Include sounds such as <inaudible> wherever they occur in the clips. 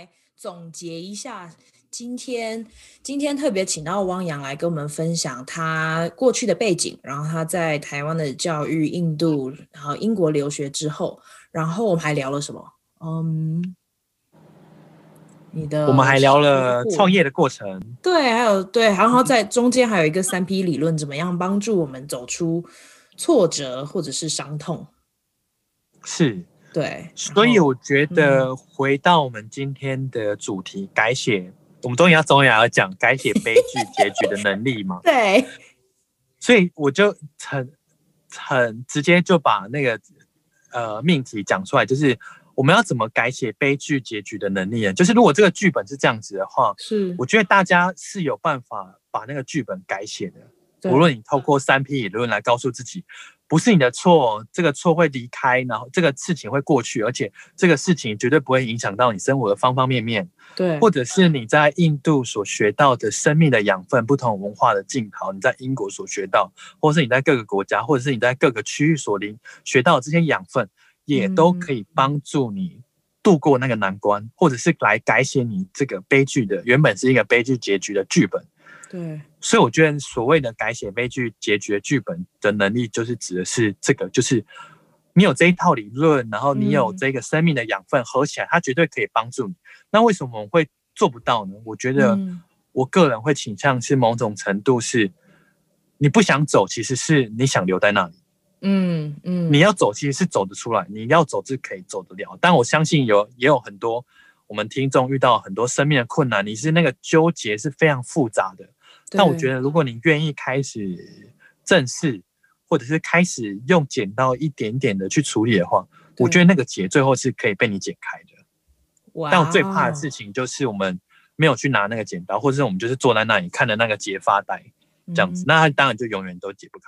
来总结一下。今天，今天特别请到汪洋来跟我们分享他过去的背景，然后他在台湾的教育、印度，然后英国留学之后，然后我们还聊了什么？嗯，你的我们还聊了创业的过程，对，还有对，然后在中间还有一个三 P 理论，怎么样帮助我们走出挫折或者是伤痛？是，对，所以我觉得回到我们今天的主题，嗯、改写。我们终于要终于要讲改写悲剧 <laughs> 结局的能力嘛？对，所以我就很很直接就把那个呃命题讲出来，就是我们要怎么改写悲剧结局的能力呢？就是如果这个剧本是这样子的话，是我觉得大家是有办法把那个剧本改写的，无论你透过三 P 理论来告诉自己。不是你的错，这个错会离开，然后这个事情会过去，而且这个事情绝对不会影响到你生活的方方面面。对，或者是你在印度所学到的生命的养分，不同文化的浸泡，你在英国所学到，或者是你在各个国家，或者是你在各个区域所领学到的这些养分，也都可以帮助你度过那个难关，或者是来改写你这个悲剧的原本是一个悲剧结局的剧本。对，所以我觉得所谓的改写悲剧结局的剧本的能力，就是指的是这个，就是你有这一套理论，然后你有这个生命的养分合起来，它绝对可以帮助你。那为什么我们会做不到呢？我觉得我个人会倾向是某种程度是，你不想走，其实是你想留在那里。嗯嗯，你要走，其实是走得出来，你要走是可以走得了。但我相信有也有很多我们听众遇到很多生命的困难，你是那个纠结是非常复杂的。但我觉得，如果你愿意开始正视，或者是开始用剪刀一点点的去处理的话，我觉得那个结最后是可以被你剪开的。但我最怕的事情就是我们没有去拿那个剪刀，或者是我们就是坐在那里看着那个结发呆，这样子，那当然就永远都解不开。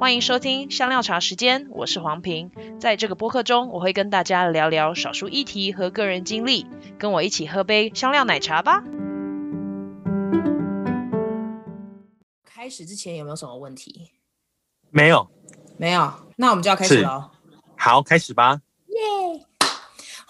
欢迎收听香料茶时间，我是黄平。在这个播客中，我会跟大家聊聊少数议题和个人经历，跟我一起喝杯香料奶茶吧。开始之前有没有什么问题？没有，没有。那我们就要开始了。好，开始吧。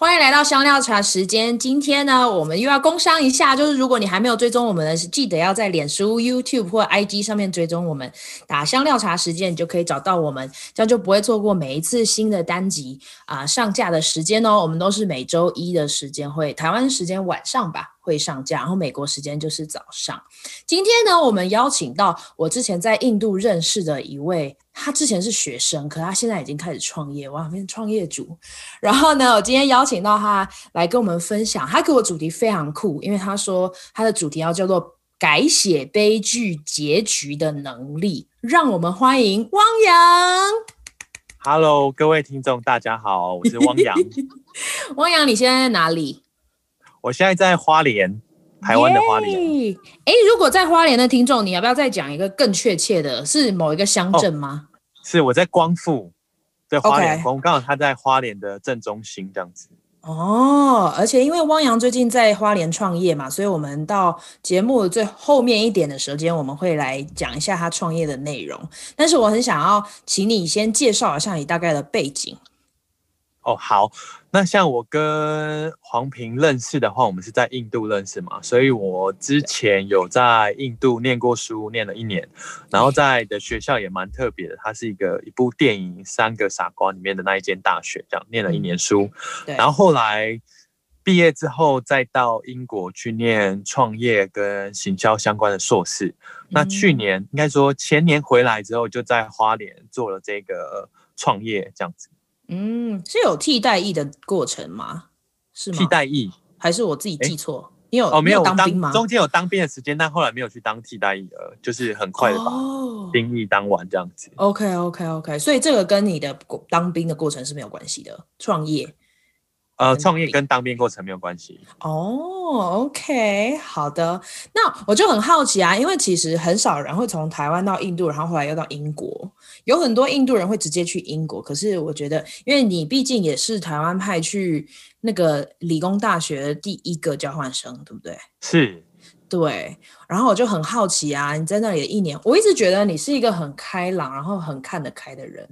欢迎来到香料茶时间。今天呢，我们又要工商一下，就是如果你还没有追踪我们的，记得要在脸书、YouTube 或 IG 上面追踪我们，打香料茶时间，你就可以找到我们，这样就不会错过每一次新的单集啊、上架的时间哦。我们都是每周一的时间会，台湾时间晚上吧。会上架，然后美国时间就是早上。今天呢，我们邀请到我之前在印度认识的一位，他之前是学生，可他现在已经开始创业，哇，变成创业主。然后呢，我今天邀请到他来跟我们分享，他给我主题非常酷，因为他说他的主题要叫做改写悲剧结局的能力。让我们欢迎汪洋。Hello，各位听众，大家好，我是汪洋。<laughs> 汪洋，你现在在哪里？我现在在花莲，台湾的花莲。哎，如果在花莲的听众，你要不要再讲一个更确切的？是某一个乡镇吗？哦，是我在光复，在花莲光，刚好他在花莲的正中心这样子。哦，而且因为汪洋最近在花莲创业嘛，所以我们到节目最后面一点的时间，我们会来讲一下他创业的内容。但是我很想要请你先介绍一下你大概的背景。哦，好。那像我跟黄平认识的话，我们是在印度认识嘛，所以我之前有在印度念过书，念了一年，然后在的学校也蛮特别的，它是一个一部电影《三个傻瓜》里面的那一间大学，这样念了一年书，然后后来毕业之后再到英国去念创业跟行销相关的硕士，那去年应该说前年回来之后，就在花莲做了这个创业这样子。嗯，是有替代役的过程吗？是吗？替代役还是我自己记错？你有哦？没有当兵吗？中间有当兵的时间，但后来没有去当替代役了，就是很快的把兵役当完这样子。哦、OK OK OK，所以这个跟你的当兵的过程是没有关系的，创业。呃，创业跟当兵过程没有关系。哦，OK，好的。那我就很好奇啊，因为其实很少人会从台湾到印度，然后后来又到英国。有很多印度人会直接去英国，可是我觉得，因为你毕竟也是台湾派去那个理工大学的第一个交换生，对不对？是，对。然后我就很好奇啊，你在那里的一年，我一直觉得你是一个很开朗，然后很看得开的人。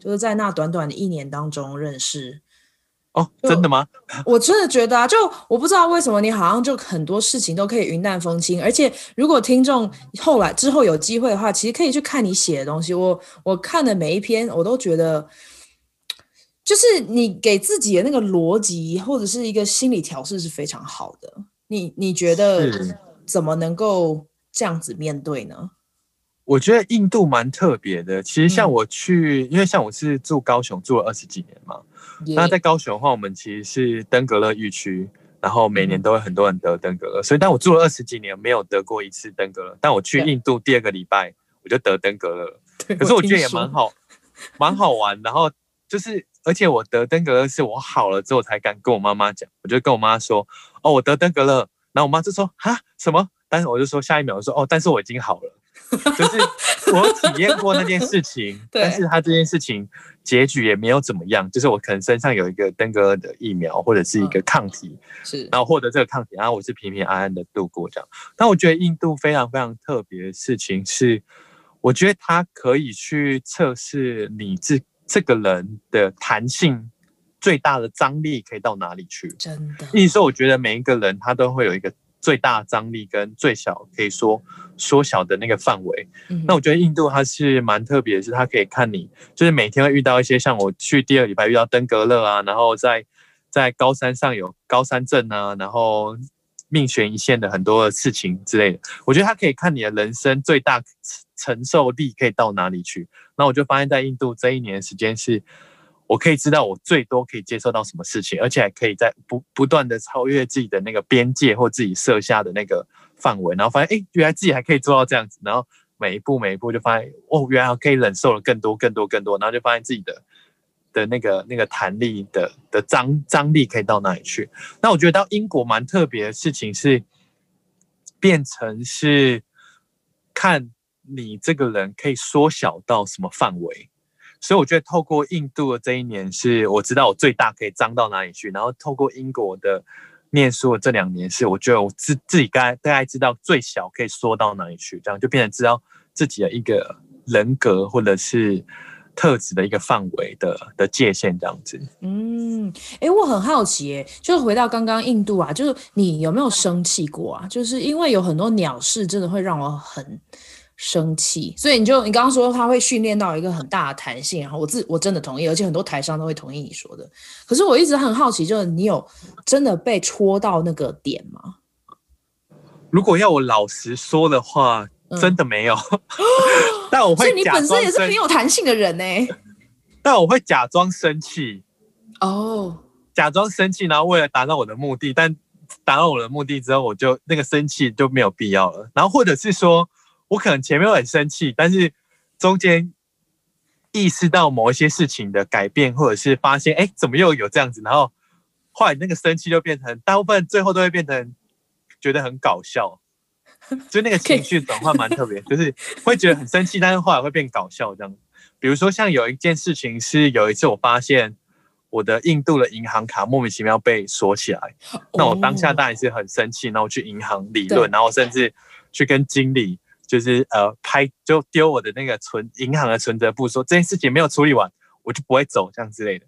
就是在那短短的一年当中认识。哦，真的吗？<laughs> 我真的觉得啊，就我不知道为什么你好像就很多事情都可以云淡风轻，而且如果听众后来之后有机会的话，其实可以去看你写的东西。我我看的每一篇，我都觉得，就是你给自己的那个逻辑或者是一个心理调试是非常好的。你你觉得怎么能够这样子面对呢？我觉得印度蛮特别的。其实像我去，嗯、因为像我是住高雄住了二十几年嘛。那在高雄的话，我们其实是登革热疫区，然后每年都会很多人得登革热，所以但我住了二十几年，没有得过一次登革热。但我去印度第二个礼拜，我就得登革热了。<laughs> 可是我觉得也蛮好，<laughs> 蛮好玩。然后就是，而且我得登革热是我好了之后才敢跟我妈妈讲。我就跟我妈说：“哦，我得登革热。”然后我妈就说：“哈，什么？”但是我就说下一秒我说：“哦，但是我已经好了。<laughs> ”就是我体验过那件事情，但是他这件事情结局也没有怎么样。就是我可能身上有一个登革热的疫苗或者是一个抗体，是，然后获得这个抗体，然后我是平平安安的度过这样。但我觉得印度非常非常特别的事情是，我觉得它可以去测试你这这个人的弹性最大的张力可以到哪里去。真的，意思说，我觉得每一个人他都会有一个。最大张力跟最小可以说缩小的那个范围，嗯，那我觉得印度它是蛮特别的，是它可以看你，就是每天会遇到一些像我去第二礼拜遇到登革热啊，然后在在高山上有高山症啊，然后命悬一线的很多的事情之类的，我觉得它可以看你的人生最大承受力可以到哪里去。那我就发现，在印度这一年的时间是。我可以知道我最多可以接受到什么事情，而且还可以在不不断的超越自己的那个边界或自己设下的那个范围，然后发现，哎，原来自己还可以做到这样子，然后每一步每一步就发现，哦，原来可以忍受了更多更多更多，然后就发现自己的的那个那个弹力的的张张力可以到哪里去。那我觉得到英国蛮特别的事情是，变成是看你这个人可以缩小到什么范围。所以我觉得透过印度的这一年，是我知道我最大可以张到哪里去。然后透过英国的念书的这两年，是我觉得我自自己该大概知道最小可以缩到哪里去，这样就变成知道自己的一个人格或者是特质的一个范围的的界限，这样子。嗯，哎、我很好奇，哎，就是回到刚刚印度啊，就是你有没有生气过啊？就是因为有很多鸟事，真的会让我很。生气，所以你就你刚刚说他会训练到一个很大的弹性，然后我自我真的同意，而且很多台商都会同意你说的。可是我一直很好奇，就是你有真的被戳到那个点吗？如果要我老实说的话，嗯、真的没有。<gasps> 但我会，所以你本身也是很有弹性的人呢。<laughs> 但我会假装生气哦，假装生气，然后为了达到我的目的，但达到我的目的之后，我就那个生气就没有必要了。然后或者是说。我可能前面会很生气，但是中间意识到某一些事情的改变，或者是发现哎，怎么又有这样子，然后后来那个生气就变成大部分最后都会变成觉得很搞笑，就那个 <laughs> 情绪转换蛮特别，就是会觉得很生气，但是后来会变搞笑这样。比如说像有一件事情是有一次我发现我的印度的银行卡莫名其妙被锁起来，那我当下当然是很生气，然后去银行理论，然后甚至去跟经理。就是呃拍就丢我的那个存银行的存折簿，说这件事情没有处理完，我就不会走这样之类的。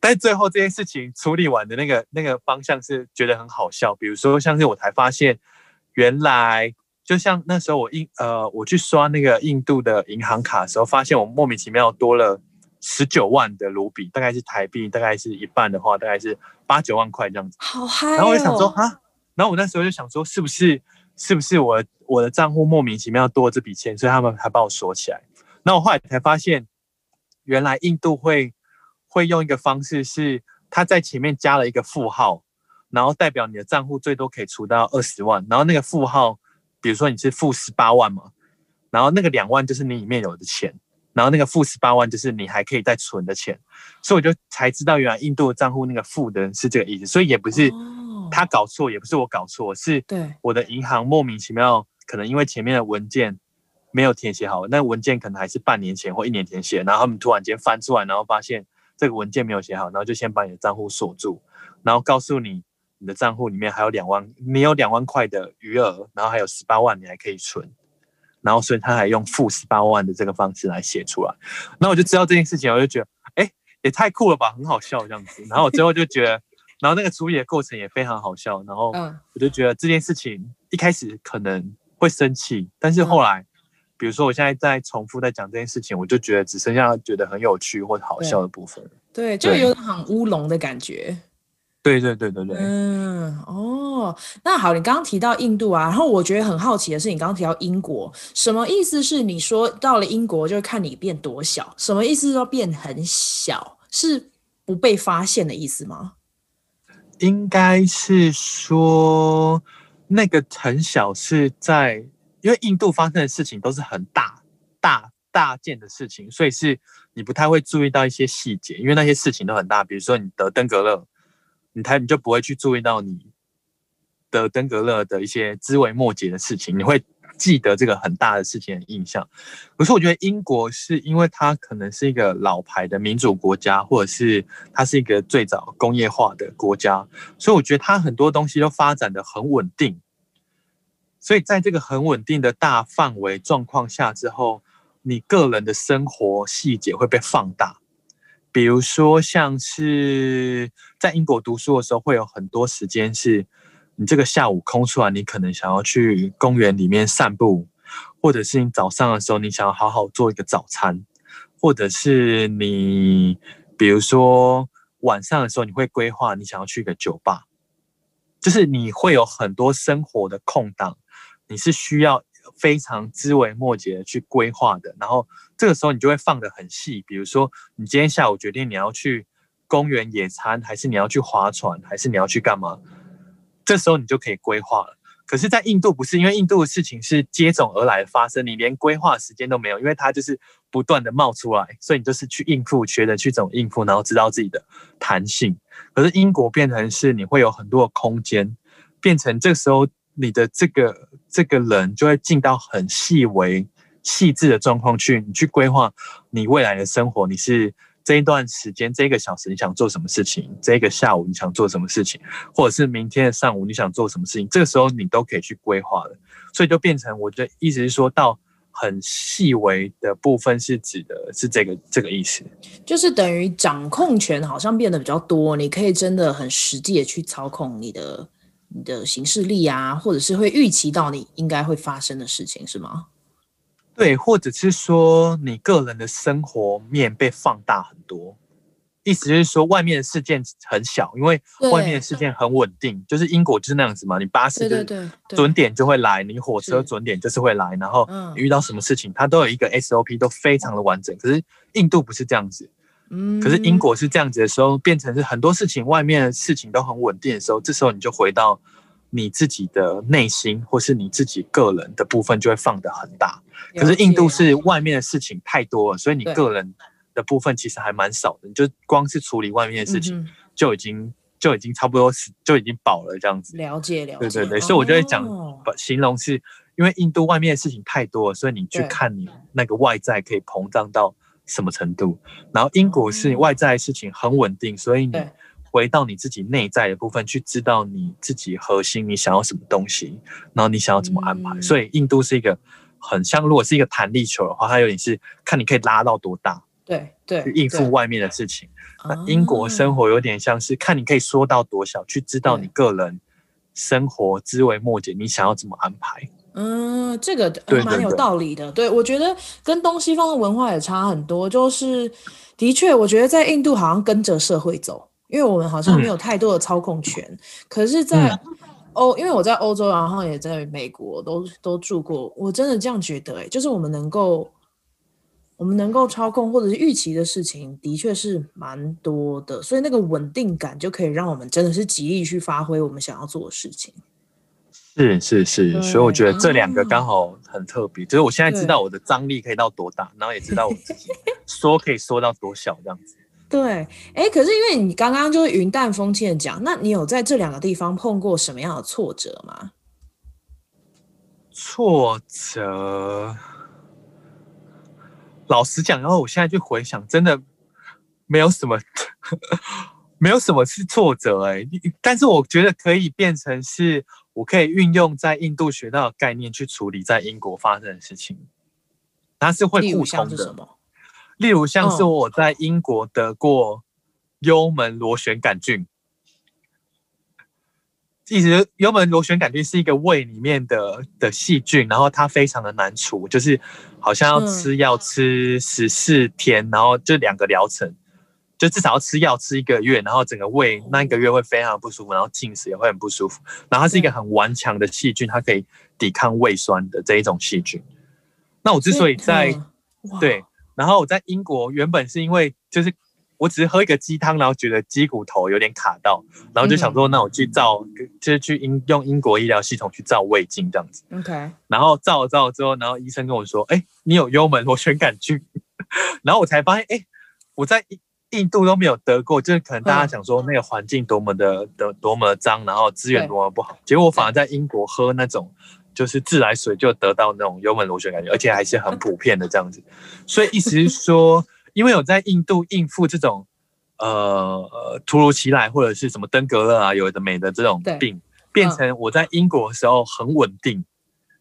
但是最后这件事情处理完的那个那个方向是觉得很好笑，比如说像是我才发现，原来就像那时候我印呃我去刷那个印度的银行卡的时候，发现我莫名其妙多了十九万的卢比，大概是台币，大概是一半的话，大概是八九万块这样子。好嗨哦！然后我就想说啊，然后我那时候就想说，是不是是不是我？我的账户莫名其妙多了这笔钱，所以他们还把我锁起来。那我后来才发现，原来印度会会用一个方式，是他在前面加了一个负号，然后代表你的账户最多可以储到二十万。然后那个负号，比如说你是负十八万嘛，然后那个两万就是你里面有的钱，然后那个负十八万就是你还可以再存的钱。所以我就才知道，原来印度的账户那个负的是这个意思。所以也不是他搞错，也不是我搞错，是我的银行莫名其妙。可能因为前面的文件没有填写好，那文件可能还是半年前或一年前写，然后他们突然间翻出来，然后发现这个文件没有写好，然后就先把你的账户锁住，然后告诉你你的账户里面还有两万，你有两万块的余额，然后还有十八万你还可以存，然后所以他还用负十八万的这个方式来写出来。那我就知道这件事情，我就觉得，哎，也太酷了吧，很好笑这样子。然后我最后就觉得，然后那个处理的过程也非常好笑。然后我就觉得这件事情一开始可能会生气，但是后来，比如说我现在在重复在讲这件事情，我就觉得只剩下觉得很有趣或者好笑的部分。对，对，就有点很乌龙的感觉。对对对对对，嗯哦，那好，你刚刚提到印度啊，然后我觉得很好奇的是，你刚刚提到英国，什么意思是你说到了英国就看你变多小？什么意思说变很小？是不被发现的意思吗？应该是说那个很小是在，因为印度发生的事情都是很大大大件的事情，所以是你不太会注意到一些细节，因为那些事情都很大，比如说你得登革热。你才你就不会去注意到你的登革热的一些枝微末节的事情，你会记得这个很大的事情的印象。可是我觉得英国是因为它可能是一个老牌的民主国家，或者是它是一个最早工业化的国家，所以我觉得它很多东西都发展的很稳定。所以在这个很稳定的大范围状况下之后，你个人的生活细节会被放大。比如说，像是在英国读书的时候，会有很多时间是你这个下午空出来，你可能想要去公园里面散步，或者是你早上的时候，你想要好好做一个早餐，或者是你，比如说晚上的时候，你会规划你想要去一个酒吧，就是你会有很多生活的空档，你是需要。非常枝微末节去规划的，然后这个时候你就会放得很细。比如说，你今天下午决定你要去公园野餐，还是你要去划船，还是你要去干嘛？这时候你就可以规划了。可是，在印度不是，因为印度的事情是接踵而来的发生，你连规划时间都没有，因为它就是不断的冒出来，所以你就是去应付，学着去怎么应付，然后知道自己的弹性。可是英国变成是你会有很多的空间，变成这时候。你的这个这个人就会进到很细微、细致的状况去，你去规划你未来的生活。你是这一段时间、这一个小时你想做什么事情？这一个下午你想做什么事情？或者是明天的上午你想做什么事情？这个时候你都可以去规划了。所以就变成，我的意思是说到很细微的部分，是指的是这个这个意思，就是等于掌控权好像变得比较多，你可以真的很实际的去操控你的。你的行事力啊，或者是会预期到你应该会发生的事情，是吗？对，或者是说你个人的生活面被放大很多，意思就是说外面的事件很小，因为外面的事件很稳定，就是英国就是那样子嘛，你巴士的准点就会来，你火车准点就是会来，然后你遇到什么事情，它都有一个 SOP，都非常的完整。可是印度不是这样子。嗯，可是英国是这样子的时候，变成是很多事情，外面的事情都很稳定的时候，这时候你就回到你自己的内心，或是你自己个人的部分就会放得很大。可是印度是外面的事情太多了，所以你个人的部分其实还蛮少的，你就光是处理外面的事情就已经就已经差不多是就已经饱了这样子。了解了解，对对对，所以我就会讲形容是因为印度外面的事情太多了，所以你去看你那个外在可以膨胀到。什么程度？然后英国是外在的事情很稳定，所以你回到你自己内在的部分去知道你自己核心，你想要什么东西，然后你想要怎么安排。所以印度是一个很像，如果是一个弹力球的话，它有点是看你可以拉到多大，对对，去应付外面的事情。那英国生活有点像是看你可以缩到多小，去知道你个人生活枝微末节，你想要怎么安排。嗯，这个蛮有道理的。对，我觉得跟东西方的文化也差很多。就是的确，我觉得在印度好像跟着社会走，因为我们好像没有太多的操控权。嗯、可是，在欧，因为我在欧洲，然后也在美国都都住过，我真的这样觉得、欸。哎，就是我们能够，我们能够操控或者是预期的事情，的确是蛮多的。所以那个稳定感就可以让我们真的是极力去发挥我们想要做的事情。是是是，所以我觉得这两个刚好很特别，就是我现在知道我的张力可以到多大，然后也知道我自己 <laughs> 缩可以缩到多小这样子。对，哎、欸，可是因为你刚刚就是云淡风轻的讲，那你有在这两个地方碰过什么样的挫折吗？挫折，老实讲，然后我现在去回想，真的没有什么，<laughs> 没有什么是挫折哎、欸，但是我觉得可以变成是。我可以运用在印度学到的概念去处理在英国发生的事情，它是会互通的。例如像是我在英国得过幽门螺旋杆菌。其实幽门螺旋杆菌是一个胃里面的的细菌，然后它非常的难除，就是好像要吃药吃十四天，然后就两个疗程，就至少要吃药吃一个月，然后整个胃那一个月会非常不舒服，然后进食也会很不舒服。然后它是一个很顽强的细菌，它可以抵抗胃酸的这一种细菌。那我之所以在对，然后我在英国原本是因为就是。我只是喝一个鸡汤，然后觉得鸡骨头有点卡到，然后就想说，那我去照，就是去英用英国医疗系统去照胃镜这样子。OK，然后照了照了之后，然后医生跟我说，哎，你有幽门螺旋杆菌，<laughs> 然后我才发现，哎，我在印度都没有得过，就是可能大家想说那个环境多么的的多么的脏，然后资源多么不好，结果我反而在英国喝那种就是自来水就得到那种幽门螺旋杆菌，而且还是很普遍的这样子，所以意思是说。因为有在印度应付这种，呃，突如其来或者是什么登革热啊，有的没的这种病，变成我在英国的时候很稳定，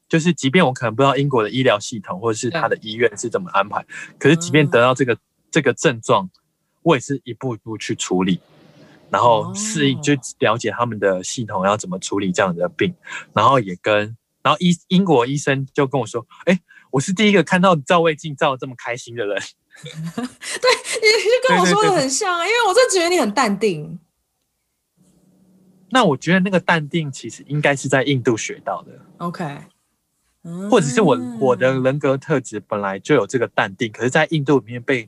就是即便我可能不知道英国的医疗系统或者是他的医院是怎么安排，可是即便得到这个这个症状，我也是一步一步去处理，然后适应就了解他们的系统要怎么处理这样的病，然后也跟然后医英国医生就跟我说，哎，我是第一个看到照胃镜照这么开心的人。<laughs> 对，你就跟我说的很像啊，因为我就觉得你很淡定。那我觉得那个淡定其实应该是在印度学到的。OK，或者是我我的人格特质本来就有这个淡定，可是在印度里面被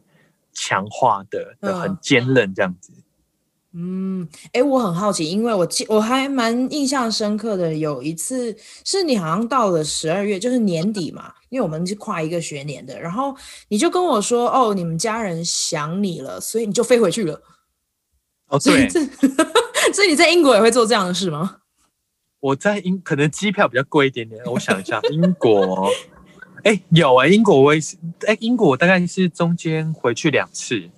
强化的的很坚韧这样子。嗯，哎、欸，我很好奇，因为我记我还蛮印象深刻的，有一次是你好像到了十二月，就是年底嘛，因为我们是跨一个学年的，然后你就跟我说，哦，你们家人想你了，所以你就飞回去了。哦，对，所以，<laughs> 所以你在英国也会做这样的事吗？我在英可能机票比较贵一点点，我想一下，英国，哎、欸，有哎、欸，英国我也是，哎、欸，英国我大概是中间回去两次，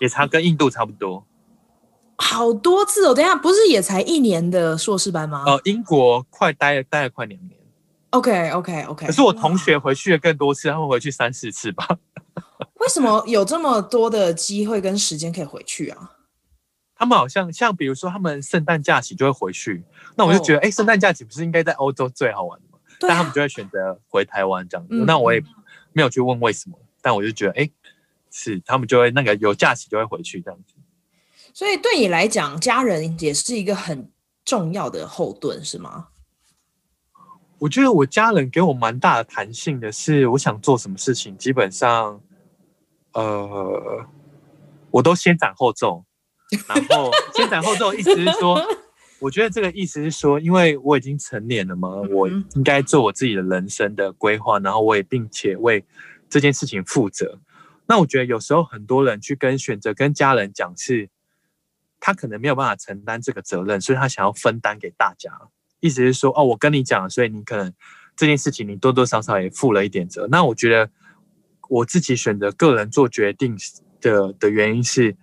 也差跟印度差不多。好多次哦！等一下，不是也才一年的硕士班吗？呃，英国快待了，待了快两年。Okay, okay, okay. 可是我同学回去了更多次，他们回去三四次吧。<laughs> 为什么有这么多的机会跟时间可以回去啊？他们好像像比如说，他们圣诞假期就会回去。那我就觉得，哎、oh.，圣诞假期不是应该在欧洲最好玩的吗？啊、但他们就会选择回台湾这样那我也没有去问为什么，但我就觉得，哎，是他们就会那个有假期就会回去这样子。所以对你来讲，家人也是一个很重要的后盾，是吗？我觉得我家人给我蛮大的弹性的是，我想做什么事情，基本上，呃，我都先斩后奏。然后先斩后奏，意思是说，我觉得这个意思是说，因为我已经成年了嘛，我应该做我自己的人生的规划，然后我也并且为这件事情负责。那我觉得有时候很多人去跟选择跟家人讲是。他可能没有办法承担这个责任，所以他想要分担给大家。意思是说，哦，我跟你讲，所以你可能这件事情你多多少少也负了一点责。那我觉得我自己选择个人做决定的的原因是，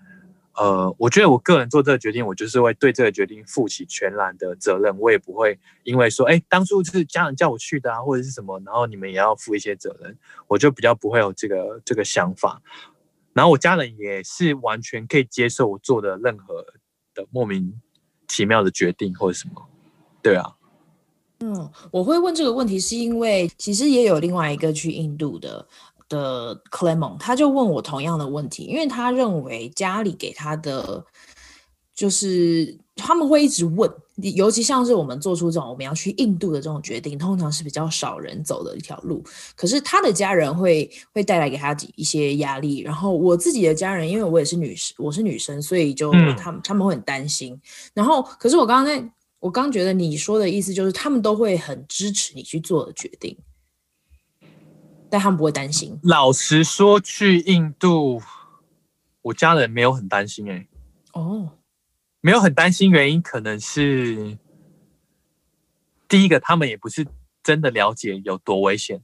呃，我觉得我个人做这个决定，我就是会对这个决定负起全然的责任。我也不会因为说，哎，当初是家人叫我去的啊，或者是什么，然后你们也要负一些责任，我就比较不会有这个这个想法。然后我家人也是完全可以接受我做的任何的莫名其妙的决定或者什么，对啊。嗯，我会问这个问题是因为其实也有另外一个去印度的的 Clement，他就问我同样的问题，因为他认为家里给他的就是他们会一直问。尤其像是我们做出这种我们要去印度的这种决定，通常是比较少人走的一条路。可是他的家人会会带来给他一些压力。然后我自己的家人，因为我也是女生，我是女生，所以就他们、嗯、他们会很担心。然后，可是我刚刚在，我刚觉得你说的意思就是，他们都会很支持你去做的决定，但他们不会担心。老实说，去印度，我家人没有很担心哎、欸。哦。没有很担心，原因可能是第一个，他们也不是真的了解有多危险，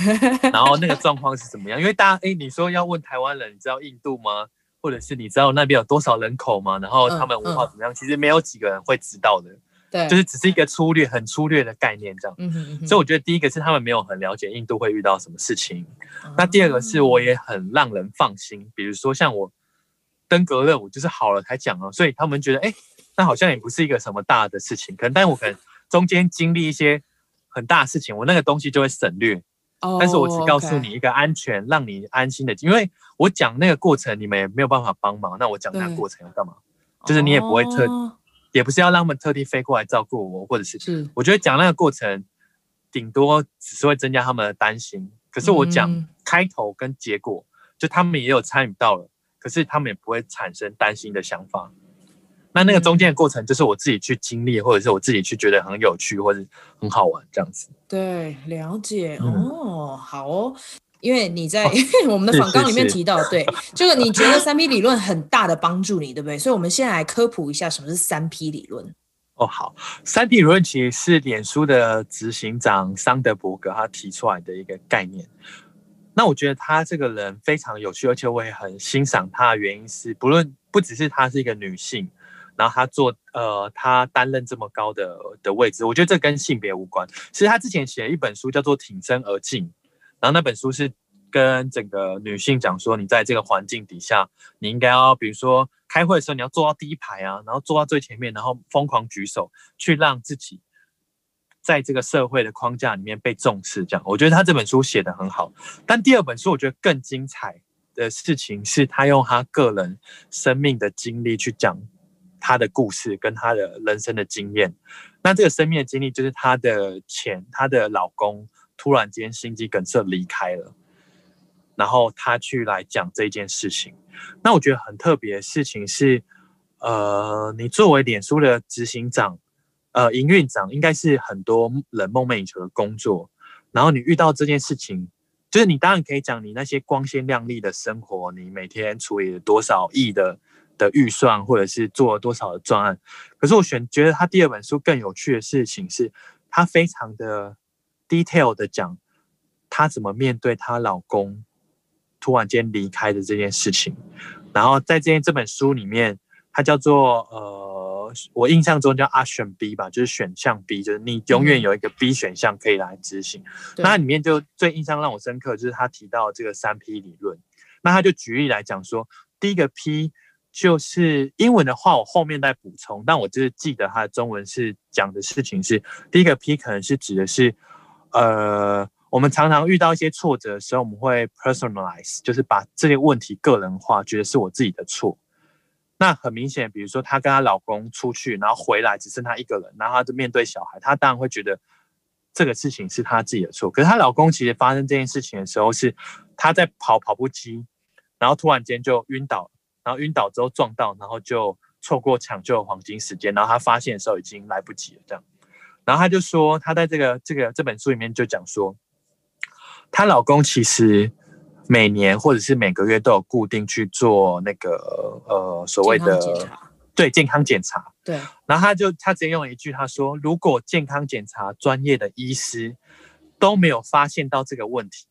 <laughs> 然后那个状况是怎么样？因为大家，哎，你说要问台湾人，你知道印度吗？或者是你知道那边有多少人口吗？然后他们文化怎么样？其实没有几个人会知道的。对，就是只是一个粗略、很粗略的概念这样。嗯哼嗯哼，所以我觉得第一个是他们没有很了解印度会遇到什么事情。嗯、那第二个是我也很让人放心，比如说像我登革热，我就是好了才讲啊，所以他们觉得哎，那好像也不是一个什么大的事情，可能但我可能中间经历一些很大的事情，我那个东西就会省略。哦，但是我只告诉你一个安全，让你安心的，因为我讲那个过程你们也没有办法帮忙，那我讲那个过程要干嘛？就是你也不会特。哦也不是要让他们特地飞过来照顾我，或者是，是我觉得讲那个过程，顶多只是会增加他们的担心。可是我讲开头跟结果，嗯、就他们也有参与到了，可是他们也不会产生担心的想法。那那个中间的过程，就是我自己去经历，或者是我自己去觉得很有趣，或者很好玩这样子。对，了解、嗯、哦，好哦。因为你在 <laughs> 我们的访纲里面提到，哦、是是是对，这个你觉得三 P 理论很大的帮助你，对不对？所以，我们先来科普一下什么是三 P 理论。哦，好，三 P 理论其实是脸书的执行长桑德伯格他提出来的一个概念。那我觉得他这个人非常有趣，而且我也很欣赏他的原因是，不论不只是她是一个女性，然后他做呃，他担任这么高的的位置，我觉得这跟性别无关。其实他之前写了一本书叫做《挺身而进》。然后那本书是跟整个女性讲说，你在这个环境底下，你应该要，比如说开会的时候，你要坐到第一排啊，然后坐到最前面，然后疯狂举手，去让自己在这个社会的框架里面被重视。这样，我觉得他这本书写得很好。但第二本书我觉得更精彩的事情是，他用他个人生命的经历去讲他的故事跟他的人生的经验。那这个生命的经历就是他的前，他的老公。突然间心肌梗塞离开了，然后他去来讲这件事情。那我觉得很特别的事情是，呃，你作为脸书的执行长，呃，营运长，应该是很多人梦寐以求的工作。然后你遇到这件事情，就是你当然可以讲你那些光鲜亮丽的生活，你每天处理了多少亿的的预算，或者是做了多少的专案。可是我选觉得他第二本书更有趣的事情是，他非常的。Detail 的讲，她怎么面对她老公突然间离开的这件事情，然后在这件这本书里面，它叫做呃，我印象中叫 Option B 吧，就是选项 B，就是你永远有一个 B 选项可以来执行。嗯、那里面就最印象让我深刻，就是他提到这个三 P 理论。那他就举例来讲说，第一个 P 就是英文的话，我后面再补充，但我就是记得他的中文是讲的事情是第一个 P，可能是指的是。呃，我们常常遇到一些挫折的时候，我们会 personalize，就是把这些问题个人化，觉得是我自己的错。那很明显，比如说她跟她老公出去，然后回来只剩她一个人，然后她就面对小孩，她当然会觉得这个事情是她自己的错。可是她老公其实发生这件事情的时候，是她在跑跑步机，然后突然间就晕倒，然后晕倒之后撞到，然后就错过抢救的黄金时间，然后她发现的时候已经来不及了，这样。然后她就说，她在这个这个这本书里面就讲说，她老公其实每年或者是每个月都有固定去做那个呃所谓的对健康检查。对。然后她就她直接用了一句，她说：“如果健康检查专业的医师都没有发现到这个问题，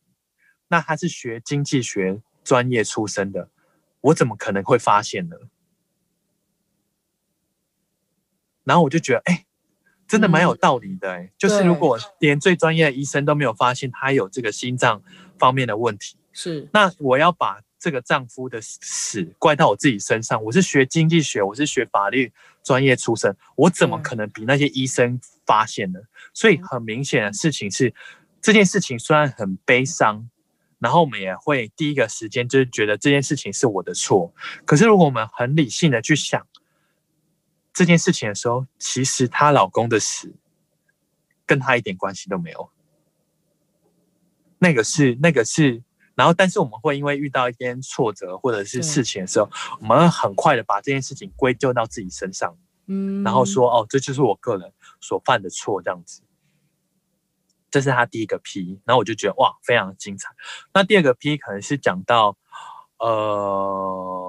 那他是学经济学专业出身的，我怎么可能会发现呢？”然后我就觉得，哎。真的蛮有道理的，欸，哎，就是如果连最专业的医生都没有发现他有这个心脏方面的问题，是，那我要把这个丈夫的死怪到我自己身上。我是学经济学，我是学法律专业出身，我怎么可能比那些医生发现呢？所以很明显的事情是，这件事情虽然很悲伤，然后我们也会第一个时间就是觉得这件事情是我的错。可是如果我们很理性的去想。这件事情的时候，其实她老公的死跟她一点关系都没有。那个是那个是，然后但是我们会因为遇到一些挫折或者是事情的时候，我们会很快的把这件事情归咎到自己身上，嗯，然后说哦，这就是我个人所犯的错，这样子。这是他第一个 P，然后我就觉得哇，非常精彩。那第二个 P 可能是讲到呃。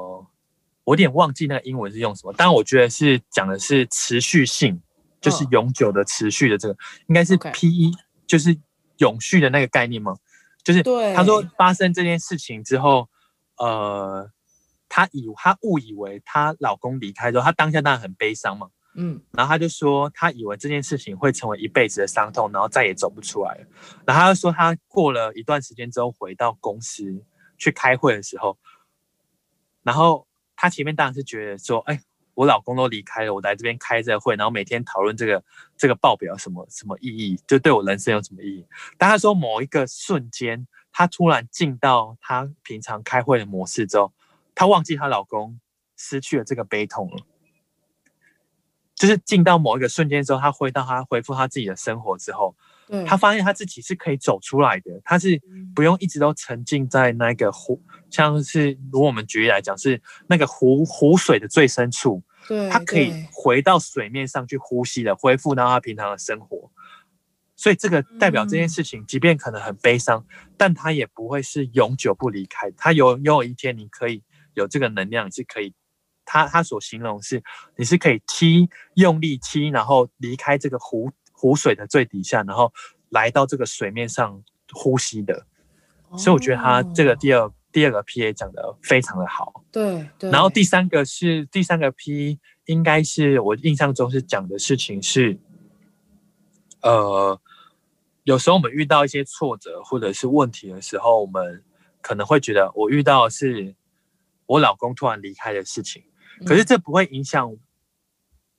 我有点忘记那个英文是用什么，但我觉得是讲的是持续性，就是永久的持续的这个，应该是 P E，就是永续的那个概念吗？就是他说发生这件事情之后，呃，她以她误以为她老公离开之后，她当下当然很悲伤嘛，嗯，然后他就说他以为这件事情会成为一辈子的伤痛，然后再也走不出来了。然后他就说他过了一段时间之后回到公司去开会的时候，然后她前面当然是觉得说，哎。我老公都离开了，我来这边开这个会，然后每天讨论这个这个报表什么什么意义，就对我人生有什么意义？但她说某一个瞬间，她突然进到她平常开会的模式之后，她忘记她老公失去了这个悲痛了，就是进到某一个瞬间之后，她回到她恢复她自己的生活之后。他发现他自己是可以走出来的，他是不用一直都沉浸在那个湖，像是如果我们举例来讲，是那个湖湖水的最深处，对，他可以回到水面上去呼吸的，恢复到他平常的生活。所以这个代表这件事情，即便可能很悲伤，但他也不会是永久不离开。他有有一天，你可以有这个能量，你是可以，他他所形容是，你是可以踢用力踢，然后离开这个湖。湖水的最底下，然后来到这个水面上呼吸的，哦、所以我觉得他这个第二第二个 P A 讲的非常的好。对，对。然后第三个是第三个 P，应该是我印象中是讲的事情是，呃，有时候我们遇到一些挫折或者是问题的时候，我们可能会觉得我遇到的是我老公突然离开的事情，可是这不会影响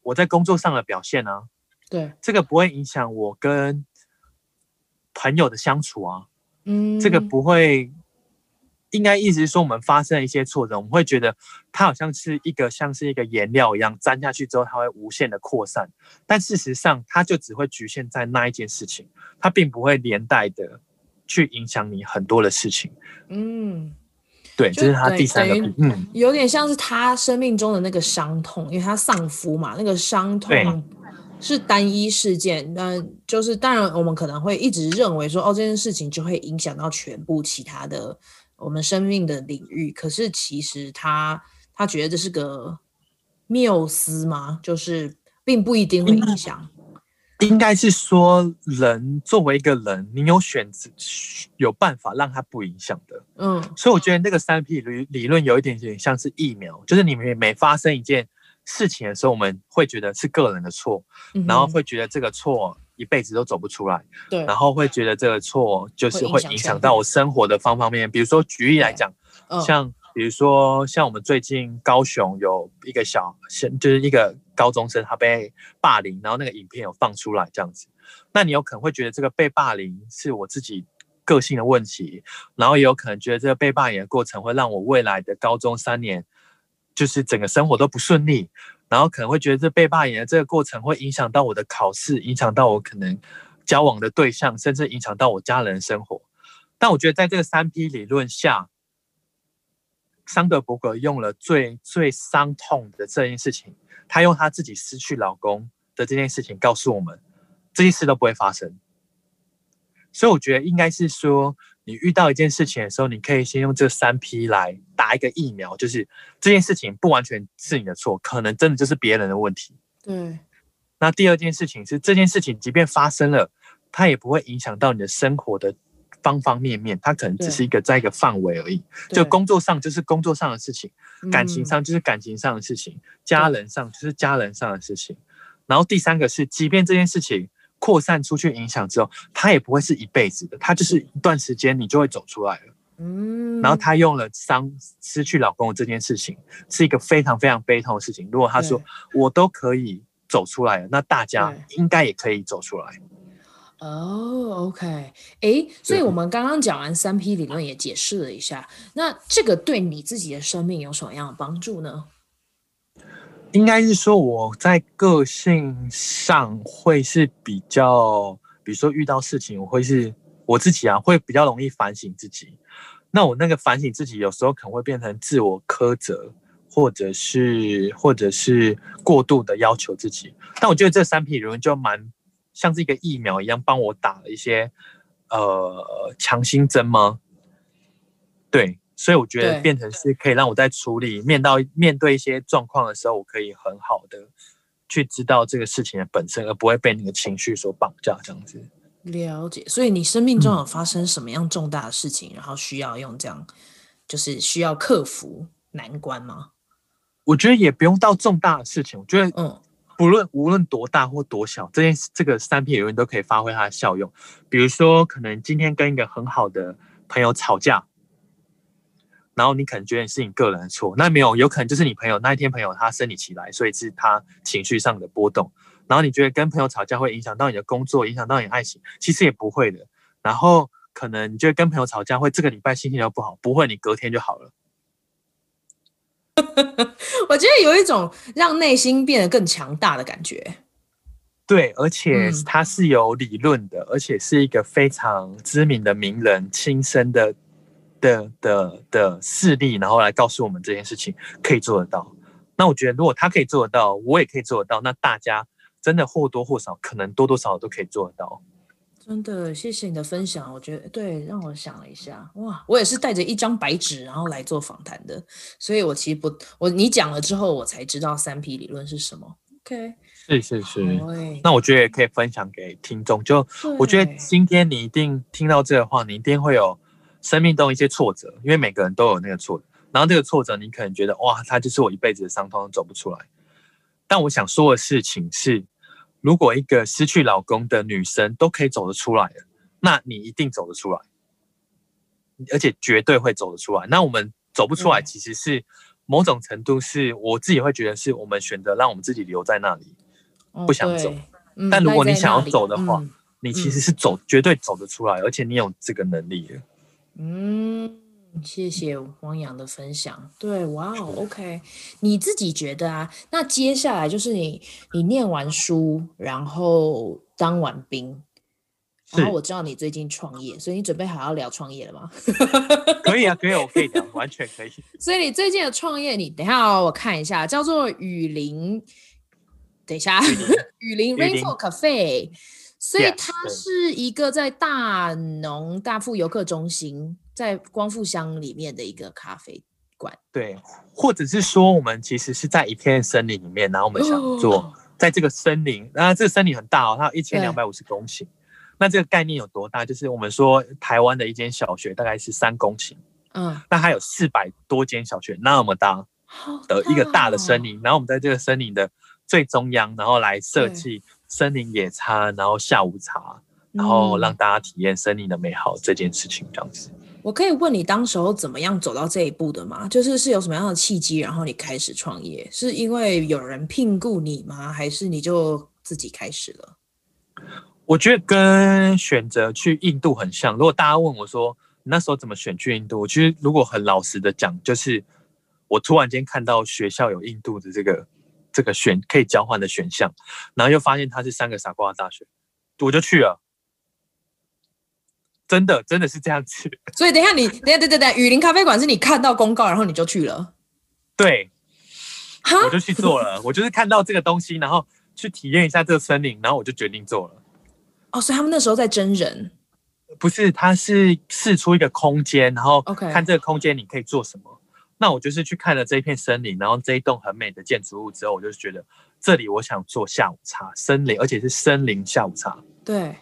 我在工作上的表现啊。对，这个不会影响我跟朋友的相处啊。嗯，这个不会，应该意思是说，我们发生了一些挫折，我们会觉得它好像是一个像是一个颜料一样，沾下去之后它会无限的扩散。但事实上，它就只会局限在那一件事情，它并不会连带的去影响你很多的事情。嗯，对，这是他第三个，嗯，有点像是他生命中的那个伤痛，因为他丧夫嘛，那个伤痛。是单一事件，那就是当然，我们可能会一直认为说，哦，这件事情就会影响到全部其他的我们生命的领域。可是其实他他觉得这是个缪斯吗？就是并不一定会影响。应该是说，人作为一个人，你有选择，有办法让他不影响的。嗯，所以我觉得那个三 P 理理论有一点点像是疫苗，就是你每每发生一件。事情的时候，我们会觉得是个人的错，嗯、然后会觉得这个错一辈子都走不出来，对，然后会觉得这个错就是会影响到我生活的方方面面。比如说举例来讲，像比如说像我们最近高雄有一个小，就是一个高中生他被霸凌，然后那个影片有放出来这样子，那你有可能会觉得这个被霸凌是我自己个性的问题，然后也有可能觉得这个被霸凌的过程会让我未来的高中三年。就是整个生活都不顺利，然后可能会觉得这被霸凌的这个过程会影响到我的考试，影响到我可能交往的对象，甚至影响到我家人的生活。但我觉得在这个三 P 理论下，桑德伯格用了最最伤痛的这件事情，他用他自己失去老公的这件事情告诉我们，这些事都不会发生。所以我觉得应该是说。你遇到一件事情的时候，你可以先用这三批来打一个疫苗，就是这件事情不完全是你的错，可能真的就是别人的问题。对。那第二件事情是，这件事情即便发生了，它也不会影响到你的生活的方方面面，它可能只是一个在一个范围而已。就工作上就是工作上的事情，感情上就是感情上的事情，家人上就是家人上的事情。然后第三个是，即便这件事情。扩散出去影响之后，他也不会是一辈子的，他就是一段时间你就会走出来了。嗯，然后他用了伤失去老公的这件事情，是一个非常非常悲痛的事情。如果他说我都可以走出来了，那大家应该也可以走出来。哦，OK，哎，所以我们刚刚讲完三 P 理论，也解释了一下，那这个对你自己的生命有什么样的帮助呢？应该是说我在个性上会是比较，比如说遇到事情，我会是我自己啊，会比较容易反省自己。那我那个反省自己，有时候可能会变成自我苛责，或者是或者是过度的要求自己。但我觉得这三 P 理论就蛮像是一个疫苗一样，帮我打了一些呃强心针吗？对。所以我觉得变成是可以让我在处理面到面对一些状况的时候，我可以很好的去知道这个事情的本身，而不会被那个情绪所绑架。这样子了解。所以你生命中有发生什么样重大的事情，嗯、然后需要用这样，就是需要克服难关吗？我觉得也不用到重大的事情。我觉得，嗯，不论无论多大或多小，这件这个三 P 理论都可以发挥它的效用。比如说，可能今天跟一个很好的朋友吵架，然后你可能觉得是你个人的错，那没有，有可能就是你朋友那一天朋友他生理期来，所以是他情绪上的波动。然后你觉得跟朋友吵架会影响到你的工作，影响到你的爱情，其实也不会的。然后可能你觉得跟朋友吵架会这个礼拜心情就不好，不会，你隔天就好了。<laughs> 我觉得有一种让内心变得更强大的感觉。对，而且它是有理论的，嗯、而且是一个非常知名的名人亲身的的的的事例，然后来告诉我们这件事情可以做得到。那我觉得，如果他可以做得到，我也可以做得到，那大家真的或多或少，可能多多少少都可以做得到。真的，谢谢你的分享。我觉得对，让我想了一下，哇，我也是带着一张白纸，然后来做访谈的。所以我其实不，我你讲了之后，我才知道三 P 理论是什么。OK，是是是。那我觉得也可以分享给听众。就我觉得今天你一定听到这个话，你一定会有生命中一些挫折，因为每个人都有那个挫折。然后这个挫折，你可能觉得哇，它就是我一辈子的伤痛，走不出来。但我想说的事情是。如果一个失去老公的女生都可以走得出来的，那你一定走得出来，而且绝对会走得出来。那我们走不出来，其实是某种程度是我自己会觉得是我们选择让我们自己留在那里，不想走。但如果你想要走的话，你其实是走，绝对走得出来，而且你有这个能力的。嗯。谢谢汪洋的分享。对，哇哦，OK，你自己觉得啊？那接下来就是你，你念完书，然后当完兵，然后我知道你最近创业，所以你准备好要聊创业了吗？<laughs> 可以啊，可以，我可以聊，完全可以。<laughs> 所以你最近的创业，你等一下我看一下，叫做雨林，等一下，雨林 Rainfall Cafe。所以它是一个在大农大富游客中心，在光复乡里面的一个咖啡馆。对，或者是说，我们其实是在一片森林里面，然后我们想做在这个森林，那、哦、这个森林很大哦，它有一千两百五十公顷。那这个概念有多大？就是我们说台湾的一间小学大概是三公顷，嗯，那它有四百多间小学那么大的一个大的森林，然后我们在这个森林的最中央，然后来设计。森林野餐，然后下午茶，然后让大家体验森林的美好这件事情，这样子。我可以问你，当时候怎么样走到这一步的吗？就是是有什么样的契机，然后你开始创业，是因为有人聘雇你吗？还是你就自己开始了？我觉得跟选择去印度很像。如果大家问我说那时候怎么选去印度，其实如果很老实的讲，就是我突然间看到学校有印度的这个。这个选可以交换的选项，然后又发现它是三个傻瓜的大学，我就去了。真的，真的是这样子。<laughs> 所以等一下你，等下，等等等，雨林咖啡馆是你看到公告，然后你就去了。对，我就去做了。我就是看到这个东西，然后去体验一下这个森林，然后我就决定做了。哦，所以他们那时候在真人？不是，他是试出一个空间，然后看这个空间你可以做什么。那我就是去看了这一片森林，然后这一栋很美的建筑物之后，我就觉得这里我想做下午茶，森林，而且是森林下午茶。对，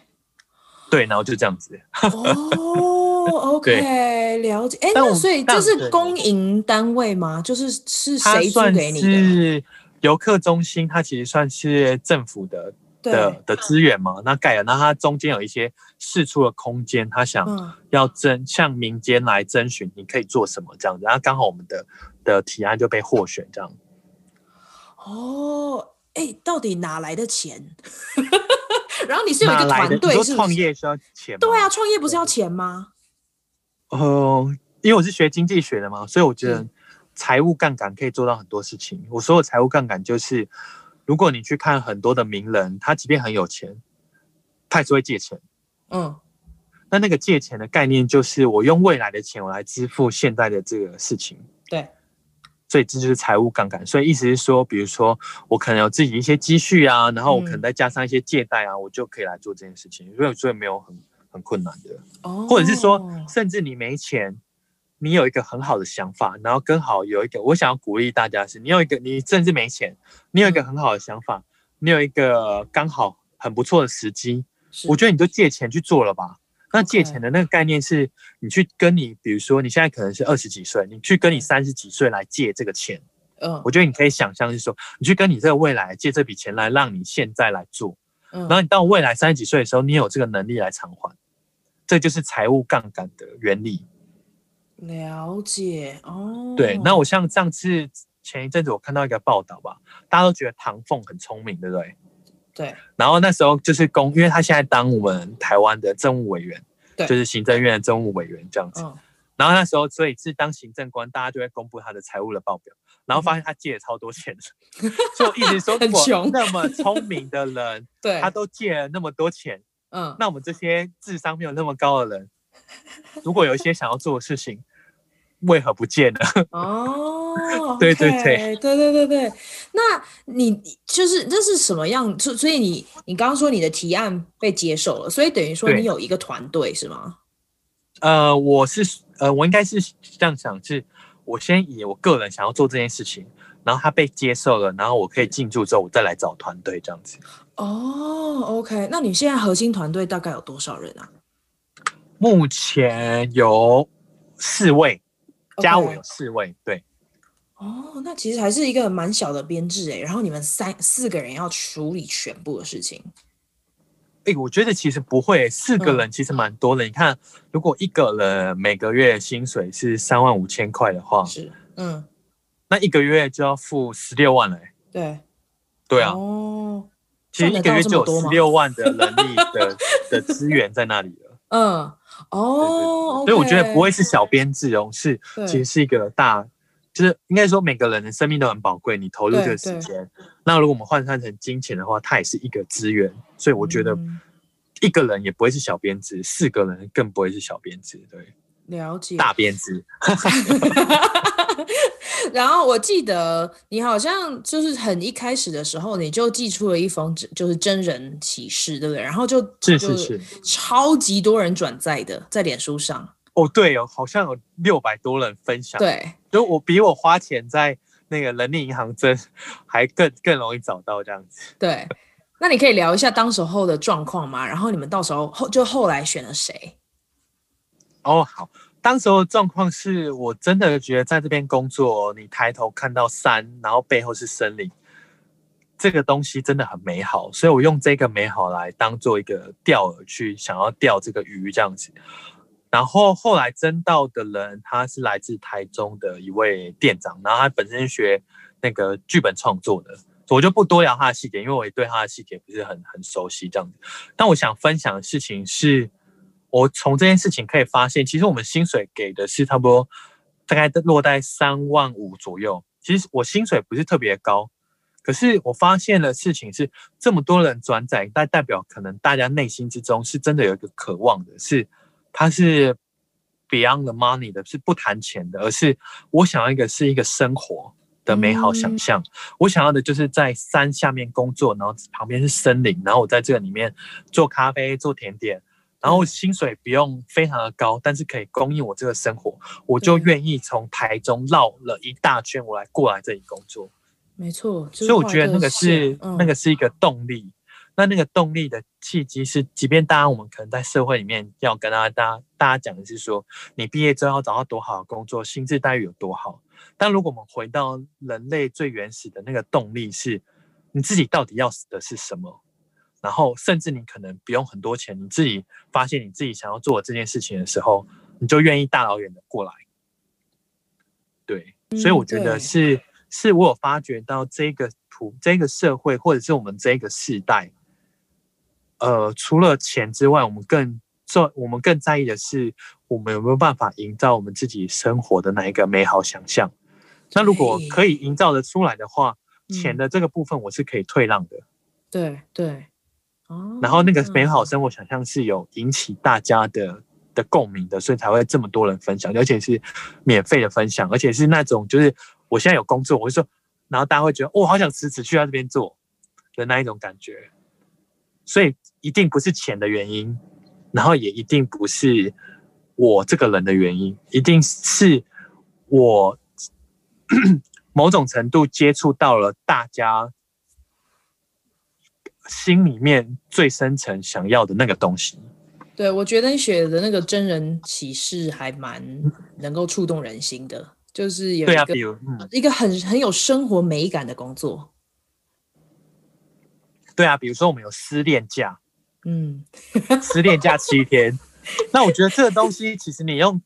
对，然后就这样子。哦，OK，<laughs> 了解。哎，那所以这是公营单位吗？就是是谁租给你的？是游客中心，它其实算是政府的。的的资源嘛，那盖了，那它中间有一些释出的空间，他想要征、嗯、向民间来征询，你可以做什么这样子，然后刚好我们的的提案就被获选这样。哦，哎、欸，到底哪来的钱？<laughs> 然后你是有一个团队，是创业需要钱？对啊，创业不是要钱吗？哦、呃，因为我是学经济学的嘛，所以我觉得财务杠杆可以做到很多事情。我所有财务杠杆就是。如果你去看很多的名人，他即便很有钱，他也是会借钱。嗯，那那个借钱的概念就是我用未来的钱，我来支付现在的这个事情。对，所以这就是财务杠杆。所以意思是说，比如说我可能有自己一些积蓄啊，然后我可能再加上一些借贷啊，嗯、我就可以来做这件事情。所以所以没有很很困难的。哦，或者是说，甚至你没钱。你有一个很好的想法，然后更好有一个，我想要鼓励大家是，你有一个，你甚至没钱，你有一个很好的想法，你有一个刚好很不错的时机，我觉得你就借钱去做了吧。那借钱的那个概念是，你去跟你，比如说你现在可能是二十几岁，你去跟你三十几岁来借这个钱，嗯，我觉得你可以想象是说，你去跟你这个未来借这笔钱来让你现在来做，嗯，然后你到未来三十几岁的时候，你有这个能力来偿还，这就是财务杠杆的原理。了解哦。对，那我像上次前一阵子我看到一个报道吧，大家都觉得唐凤很聪明，对不对？对。然后那时候就是公，因为他现在当我们台湾的政务委员，对，就是行政院的政务委员这样子。嗯。然后那时候，所以是当行政官，大家就会公布他的财务的报表，然后发现他借了超多钱，<laughs> 嗯、就一直说，如果那么聪明的人，<laughs> 对，他都借了那么多钱，嗯，那我们这些智商没有那么高的人，如果有一些想要做的事情。为何不见了？<laughs> 哦，对对对，对对对对。那你就是这是什么样？所所以你你刚刚说你的提案被接受了，所以等于说你有一个团队是吗？呃，我是呃，我应该是这样想，是我先以我个人想要做这件事情，然后他被接受了，然后我可以进驻之后，我再来找团队这样子。哦，OK，那你现在核心团队大概有多少人啊？目前有四位。加我有四位，对。哦，那其实还是一个蛮小的编制哎。然后你们三四个人要处理全部的事情。哎，我觉得其实不会，四个人其实蛮多的。嗯、你看，如果一个人每个月薪水是三万五千块的话，是，嗯，那一个月就要付十六万了。对，对啊。哦，其实一个月就有十六万的人力的 <laughs> 的资源在那里了。嗯。哦，所以我觉得不会是小编制哦，是其实是一个大，就是应该说每个人的生命都很宝贵，你投入这个时间，那如果我们换算成金钱的话，它也是一个资源，所以我觉得一个人也不会是小编制，四个人更不会是小编制，对，了解，大编制。<laughs> <laughs> 然后我记得你好像就是很一开始的时候，你就寄出了一封就是真人启事，对不对？然后就是是是超级多人转载的，在脸书上。哦，对哦，好像有六百多人分享。对，就我比我花钱在那个人力银行真还更更容易找到这样子。对，<laughs> 那你可以聊一下当时候的状况吗？然后你们到时候后就后来选了谁？哦，好。当时候的状况是我真的觉得在这边工作，你抬头看到山，然后背后是森林，这个东西真的很美好，所以我用这个美好来当做一个钓饵去想要钓这个鱼这样子。然后后来征到的人，他是来自台中的一位店长，然后他本身学那个剧本创作的，我就不多聊他的细节，因为我也对他的细节不是很很熟悉这样子。但我想分享的事情是。我从这件事情可以发现，其实我们薪水给的是差不多，大概落在三万五左右。其实我薪水不是特别高，可是我发现的事情是，这么多人转载，但代表可能大家内心之中是真的有一个渴望的，是它是 beyond the money 的，是不谈钱的，而是我想要一个是一个生活的美好想象。嗯、我想要的就是在山下面工作，然后旁边是森林，然后我在这个里面做咖啡、做甜点。然后薪水不用非常的高，但是可以供应我这个生活，我就愿意从台中绕了一大圈，我来过来这里工作。没错，所以我觉得那个是、嗯、那个是一个动力。那那个动力的契机是，即便大家我们可能在社会里面要跟大家大家大家讲的是说，你毕业之后要找到多好的工作，薪资待遇有多好。但如果我们回到人类最原始的那个动力是，你自己到底要的是什么？然后，甚至你可能不用很多钱，你自己发现你自己想要做这件事情的时候，你就愿意大老远的过来。对，所以我觉得是，嗯、是我有发觉到这个图，这个社会，或者是我们这个世代，呃，除了钱之外，我们更重，我们更在意的是，我们有没有办法营造我们自己生活的那一个美好想象。那如果可以营造的出来的话，钱的这个部分我是可以退让的。对对。然后那个美好生活想象是有引起大家的的共鸣的，所以才会这么多人分享，而且是免费的分享，而且是那种就是我现在有工作，我就说，然后大家会觉得哦，好想辞职去他这边做的那一种感觉，所以一定不是钱的原因，然后也一定不是我这个人的原因，一定是我 <clears throat> 某种程度接触到了大家。心里面最深层想要的那个东西，对，我觉得你写的那个真人启示还蛮能够触动人心的。就是有一个对啊，比如嗯，一个很很有生活美感的工作。对啊，比如说我们有失恋假，嗯，失恋假七天。<laughs> 那我觉得这个东西，其实你用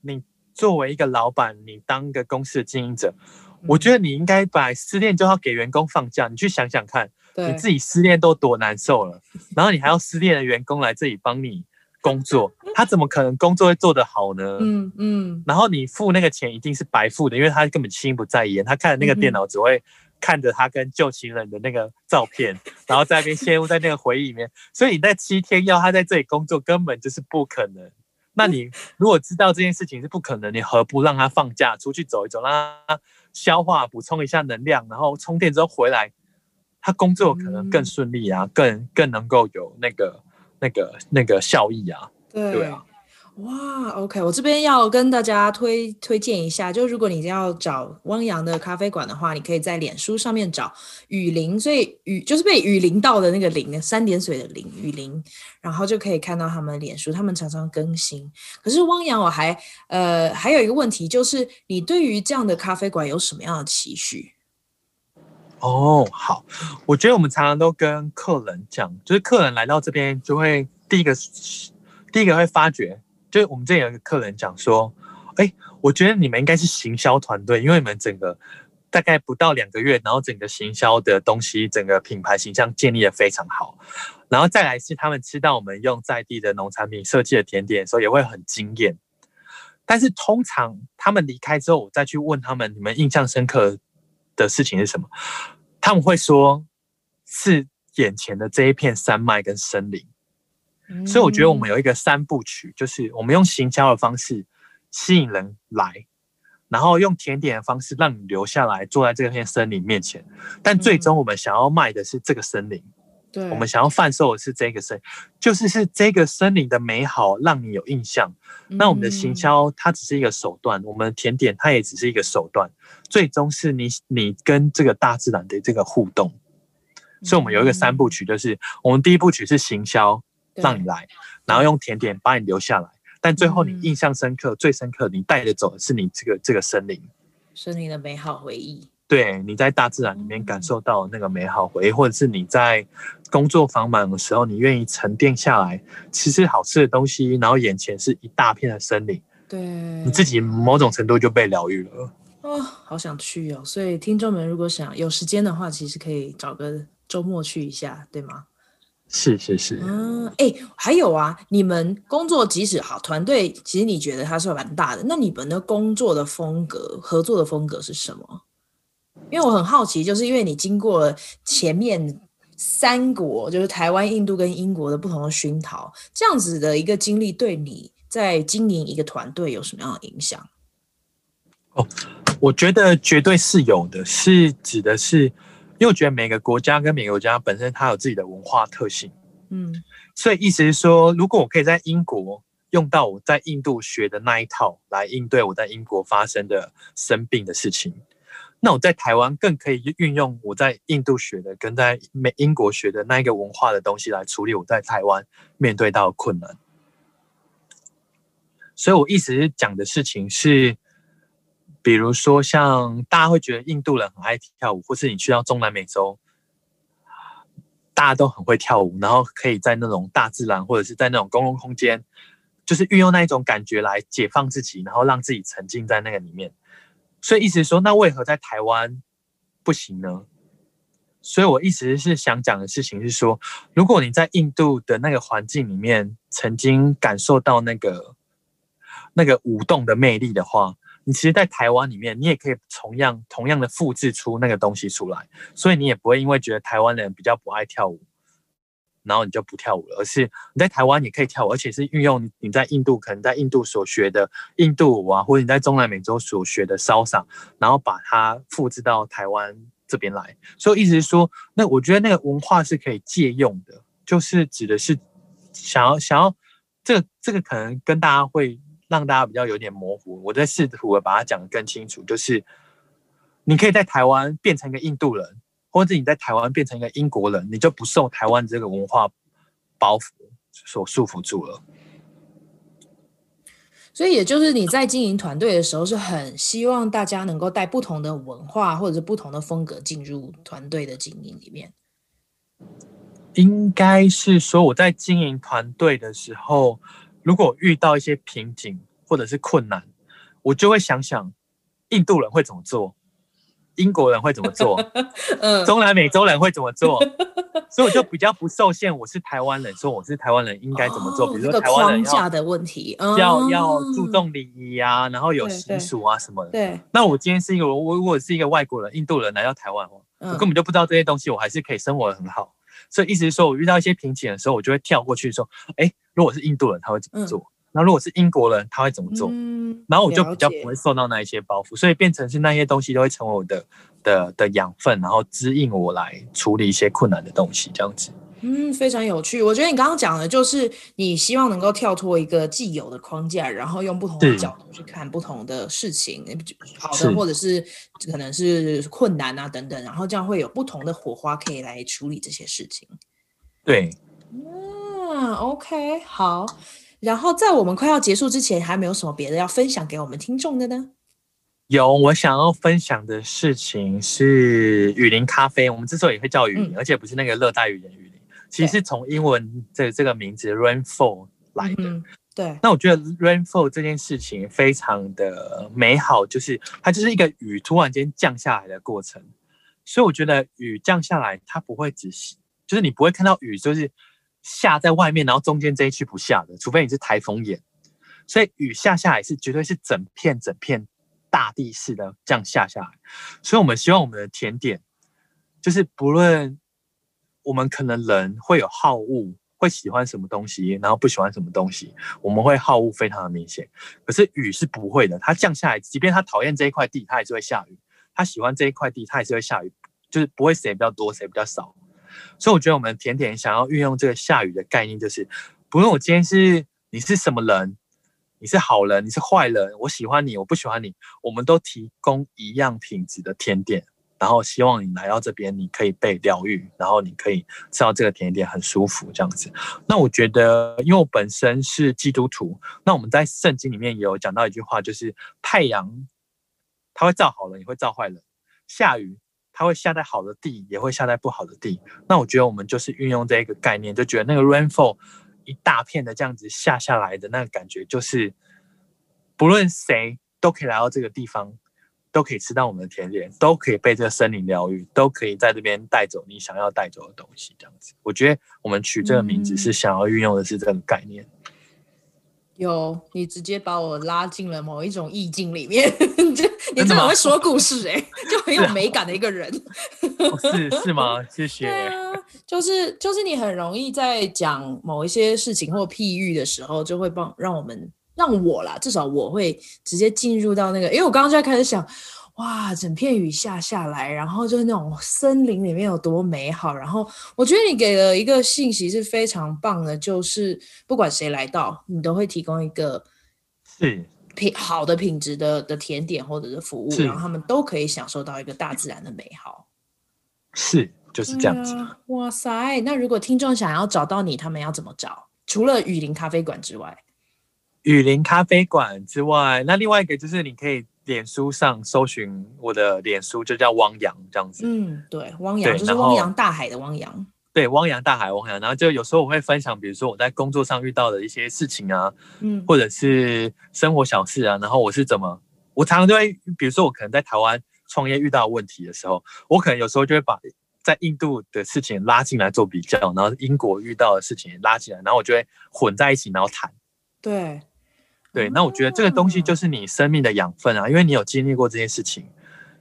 你作为一个老板，你当一个公司的经营者，嗯、我觉得你应该把失恋就要给员工放假。你去想想看，你自己失恋都多难受了，然后你还要失恋的员工来这里帮你工作，他怎么可能工作会做得好呢？嗯嗯。然后你付那个钱一定是白付的，因为他根本心不在焉，他看的那个电脑只会看着他跟旧情人的那个照片，嗯、然后在那边陷入在那个回忆里面。所以你在七天要他在这里工作，根本就是不可能。那你如果知道这件事情是不可能，你何不让他放假出去走一走，让他消化、补充一下能量，然后充电之后回来，他工作可能更顺利啊，更更能够有那个。那个那个效益啊，对，对啊，哇，OK，我这边要跟大家推推荐一下，就如果你要找汪洋的咖啡馆的话，你可以在脸书上面找雨林，所以雨就是被雨淋到的那个淋，三点水的淋，雨林，然后就可以看到他们脸书，他们常常更新。可是汪洋，我还呃还有一个问题，就是你对于这样的咖啡馆有什么样的期许？哦，好，我觉得我们常常都跟客人讲，就是客人来到这边就会第一个，第一个会发觉，就是我们这里有一个客人讲说，哎，我觉得你们应该是行销团队，因为你们整个大概不到两个月，然后整个行销的东西，整个品牌形象建立的非常好，然后再来是他们吃到我们用在地的农产品设计的甜点的时候，也会很惊艳。但是通常他们离开之后，我再去问他们，你们印象深刻的事情是什么？他们会说是眼前的这一片山脉跟森林，嗯，所以我觉得我们有一个三部曲，就是我们用行销的方式吸引人来，然后用甜点的方式让你留下来，坐在这片森林面前。但最终我们想要卖的是这个森林。对，我们想要贩售的是这个森，就是是这个森林的美好让你有印象。嗯、那我们的行销它只是一个手段，我们的甜点它也只是一个手段，最终是你你跟这个大自然的这个互动。所以，我们有一个三部曲，就是我们第一部曲是行销，让你来，然后用甜点把你留下来，但最后你印象深刻、嗯、最深刻，你带着走的是你这个这个森林，森林的美好回忆。对，你在大自然里面感受到那个美好回忆，或者是你在工作繁忙的时候，你愿意沉淀下来，吃吃好吃的东西，然后眼前是一大片的森林，对，你自己某种程度就被疗愈了。哦，好想去哦！所以听众们如果想有时间的话，其实可以找个周末去一下，对吗？是是是。嗯，哎，还有啊，你们工作即使好，团队其实你觉得它是蛮大的，那你们的工作的风格、合作的风格是什么？因为我很好奇，就是因为你经过了前面三国，就是台湾、印度跟英国的不同的熏陶，这样子的一个经历，对你在经营一个团队有什么样的影响？哦，我觉得绝对是有的，是指的是，因为我觉得每个国家跟每个国家本身它有自己的文化特性，嗯，所以意思是说，如果我可以在英国用到我在印度学的那一套来应对我在英国发生的生病的事情。那我在台湾更可以运用我在印度学的跟在美英国学的那一个文化的东西来处理我在台湾面对到的困难。所以我一直讲的事情是，比如说像大家会觉得印度人很爱跳舞，或是你去到中南美洲，大家都很会跳舞，然后可以在那种大自然或者是在那种公共空间，就是运用那一种感觉来解放自己，然后让自己沉浸在那个里面。所以意思是说，那为何在台湾不行呢？所以我一直是想讲的事情是说，如果你在印度的那个环境里面曾经感受到那个那个舞动的魅力的话，你其实，在台湾里面，你也可以同样同样的复制出那个东西出来。所以你也不会因为觉得台湾人比较不爱跳舞。然后你就不跳舞了，而是你在台湾也可以跳舞，而且是运用你在印度可能在印度所学的印度舞啊，或者你在中南美洲所学的 Salsa，然后把它复制到台湾这边来。所以意思是说，那我觉得那个文化是可以借用的，就是指的是想要想要这个这个可能跟大家会让大家比较有点模糊。我在试图的把它讲得更清楚，就是你可以在台湾变成一个印度人。或者你在台湾变成一个英国人，你就不受台湾这个文化包袱所束缚住了。所以也就是你在经营团队的时候，是很希望大家能够带不同的文化或者是不同的风格进入团队的经营里面。应该是说我在经营团队的时候，如果遇到一些瓶颈或者是困难，我就会想想印度人会怎么做。英国人会怎么做？<laughs> 嗯，中南美洲人会怎么做？<laughs> 所以我就比较不受限。我是台湾人，说我是台湾人应该怎么做？哦、比如说台湾人要的问题，要、嗯、要注重礼仪啊，然后有习俗啊什么的。对。那我今天是一个我如果是一个外国人，印度人来到台湾，我根本就不知道这些东西，我还是可以生活的很好。所以意思是说，我遇到一些瓶颈的时候，我就会跳过去说：哎，如果是印度人，他会怎么做？嗯那如果是英国人，他会怎么做？嗯，然后我就比较不会受到那一些包袱，所以变成是那些东西都会成为我的的的养分，然后指引我来处理一些困难的东西，这样子。嗯，非常有趣。我觉得你刚刚讲的就是你希望能够跳脱一个既有的框架，然后用不同的角度去看不同的事情，好的或者是可能是困难啊等等，然后这样会有不同的火花可以来处理这些事情。对。嗯，OK，好。然后在我们快要结束之前，还没有什么别的要分享给我们听众的呢？有，我想要分享的事情是雨林咖啡。我们之所以会叫雨林，嗯、而且不是那个热带雨林雨林，其实是从英文这这个名字 rainfall 来的。嗯、对。那我觉得 rainfall 这件事情非常的美好，就是它就是一个雨突然间降下来的过程。所以我觉得雨降下来，它不会只是，就是你不会看到雨，就是。下在外面，然后中间这一区不下的，除非你是台风眼，所以雨下下来是绝对是整片整片大地式的这样下下来。所以我们希望我们的甜点，就是不论我们可能人会有好恶，会喜欢什么东西，然后不喜欢什么东西，我们会好恶非常的明显。可是雨是不会的，它降下来，即便它讨厌这一块地，它还是会下雨；它喜欢这一块地，它还是会下雨，就是不会谁比较多，谁比较少。所以我觉得我们甜点想要运用这个下雨的概念，就是不论我今天是你是什么人，你是好人，你是坏人，我喜欢你，我不喜欢你，我们都提供一样品质的甜点，然后希望你来到这边，你可以被疗愈，然后你可以吃到这个甜点很舒服这样子。那我觉得，因为我本身是基督徒，那我们在圣经里面也有讲到一句话，就是太阳它会照好人，也会照坏人，下雨。它会下在好的地，也会下在不好的地。那我觉得我们就是运用这一个概念，就觉得那个 rainfall 一大片的这样子下下来的那个感觉，就是不论谁都可以来到这个地方，都可以吃到我们的甜点，都可以被这个森林疗愈，都可以在这边带走你想要带走的东西。这样子，我觉得我们取这个名字是想要运用的是这个概念。嗯有，你直接把我拉进了某一种意境里面，就你真的会说故事哎、欸，<laughs> 就很有美感的一个人。是是吗？谢谢。对啊，就是就是你很容易在讲某一些事情或譬喻的时候，就会帮让我们让我啦，至少我会直接进入到那个，因为我刚刚就在开始想。哇，整片雨下下来，然后就是那种森林里面有多美好。然后我觉得你给了一个信息是非常棒的，就是不管谁来到，你都会提供一个是品好的品质的的甜点或者是服务，然后他们都可以享受到一个大自然的美好。是，就是这样子。啊、哇塞，那如果听众想要找到你，他们要怎么找？除了雨林咖啡馆之外，雨林咖啡馆之外，那另外一个就是你可以。脸书上搜寻我的脸书就叫汪洋这样子。嗯，对，汪洋就是汪洋大海的汪洋。对，汪洋大海汪洋。然后就有时候我会分享，比如说我在工作上遇到的一些事情啊，嗯，或者是生活小事啊，然后我是怎么，我常常就会，比如说我可能在台湾创业遇到问题的时候，我可能有时候就会把在印度的事情拉进来做比较，然后英国遇到的事情拉进来，然后我就会混在一起，然后谈。对。对，那我觉得这个东西就是你生命的养分啊，因为你有经历过这些事情，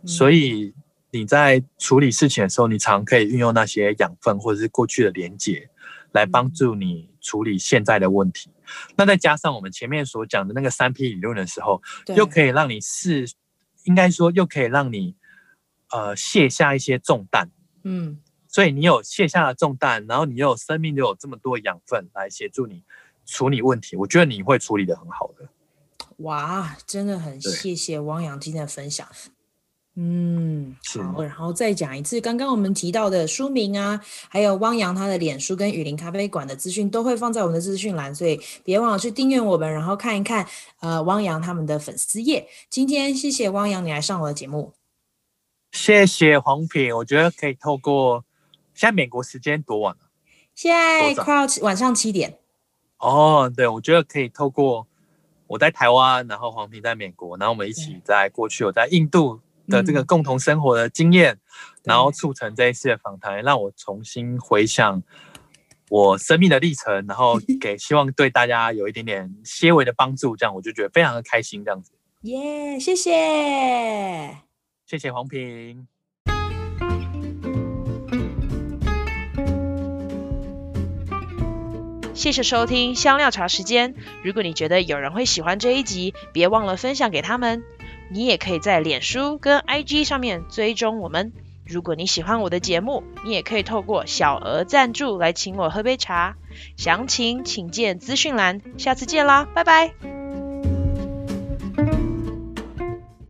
所以你在处理事情的时候，你常可以运用那些养分或者是过去的连结，来帮助你处理现在的问题。那再加上我们前面所讲的那个三 P 理论的时候，又可以让你是，应该说又可以让你呃卸下一些重担。嗯，所以你有卸下了重担，然后你又有生命又有这么多养分来协助你。处理问题，我觉得你会处理的很好的。哇，真的很谢谢汪洋今天的分享。嗯，好，然后再讲一次，刚刚我们提到的书名啊，还有汪洋他的脸书跟雨林咖啡馆的资讯都会放在我们的资讯栏，所以别忘了去订阅我们，然后看一看呃汪洋他们的粉丝页。今天谢谢汪洋你来上我的节目，谢谢黄品，我觉得可以透过现在美国时间多晚了？现在快要晚上七点。哦，对，我觉得可以透过我在台湾，然后黄平在美国，然后我们一起在过去我在印度。的这个共同生活的经验，嗯、然后促成这一次的访谈，让我重新回想我生命的历程，然后 <laughs> 给希望对大家有一点点些微的帮助，这样我就觉得非常的开心，这样子。耶、yeah，谢谢，谢谢黄平，谢谢收听香料茶时间。如果你觉得有人会喜欢这一集，别忘了分享给他们。你也可以在脸书跟 IG 上面追踪我们。如果你喜欢我的节目，你也可以透过小额赞助来请我喝杯茶。详情请见资讯栏。下次见啦，拜拜。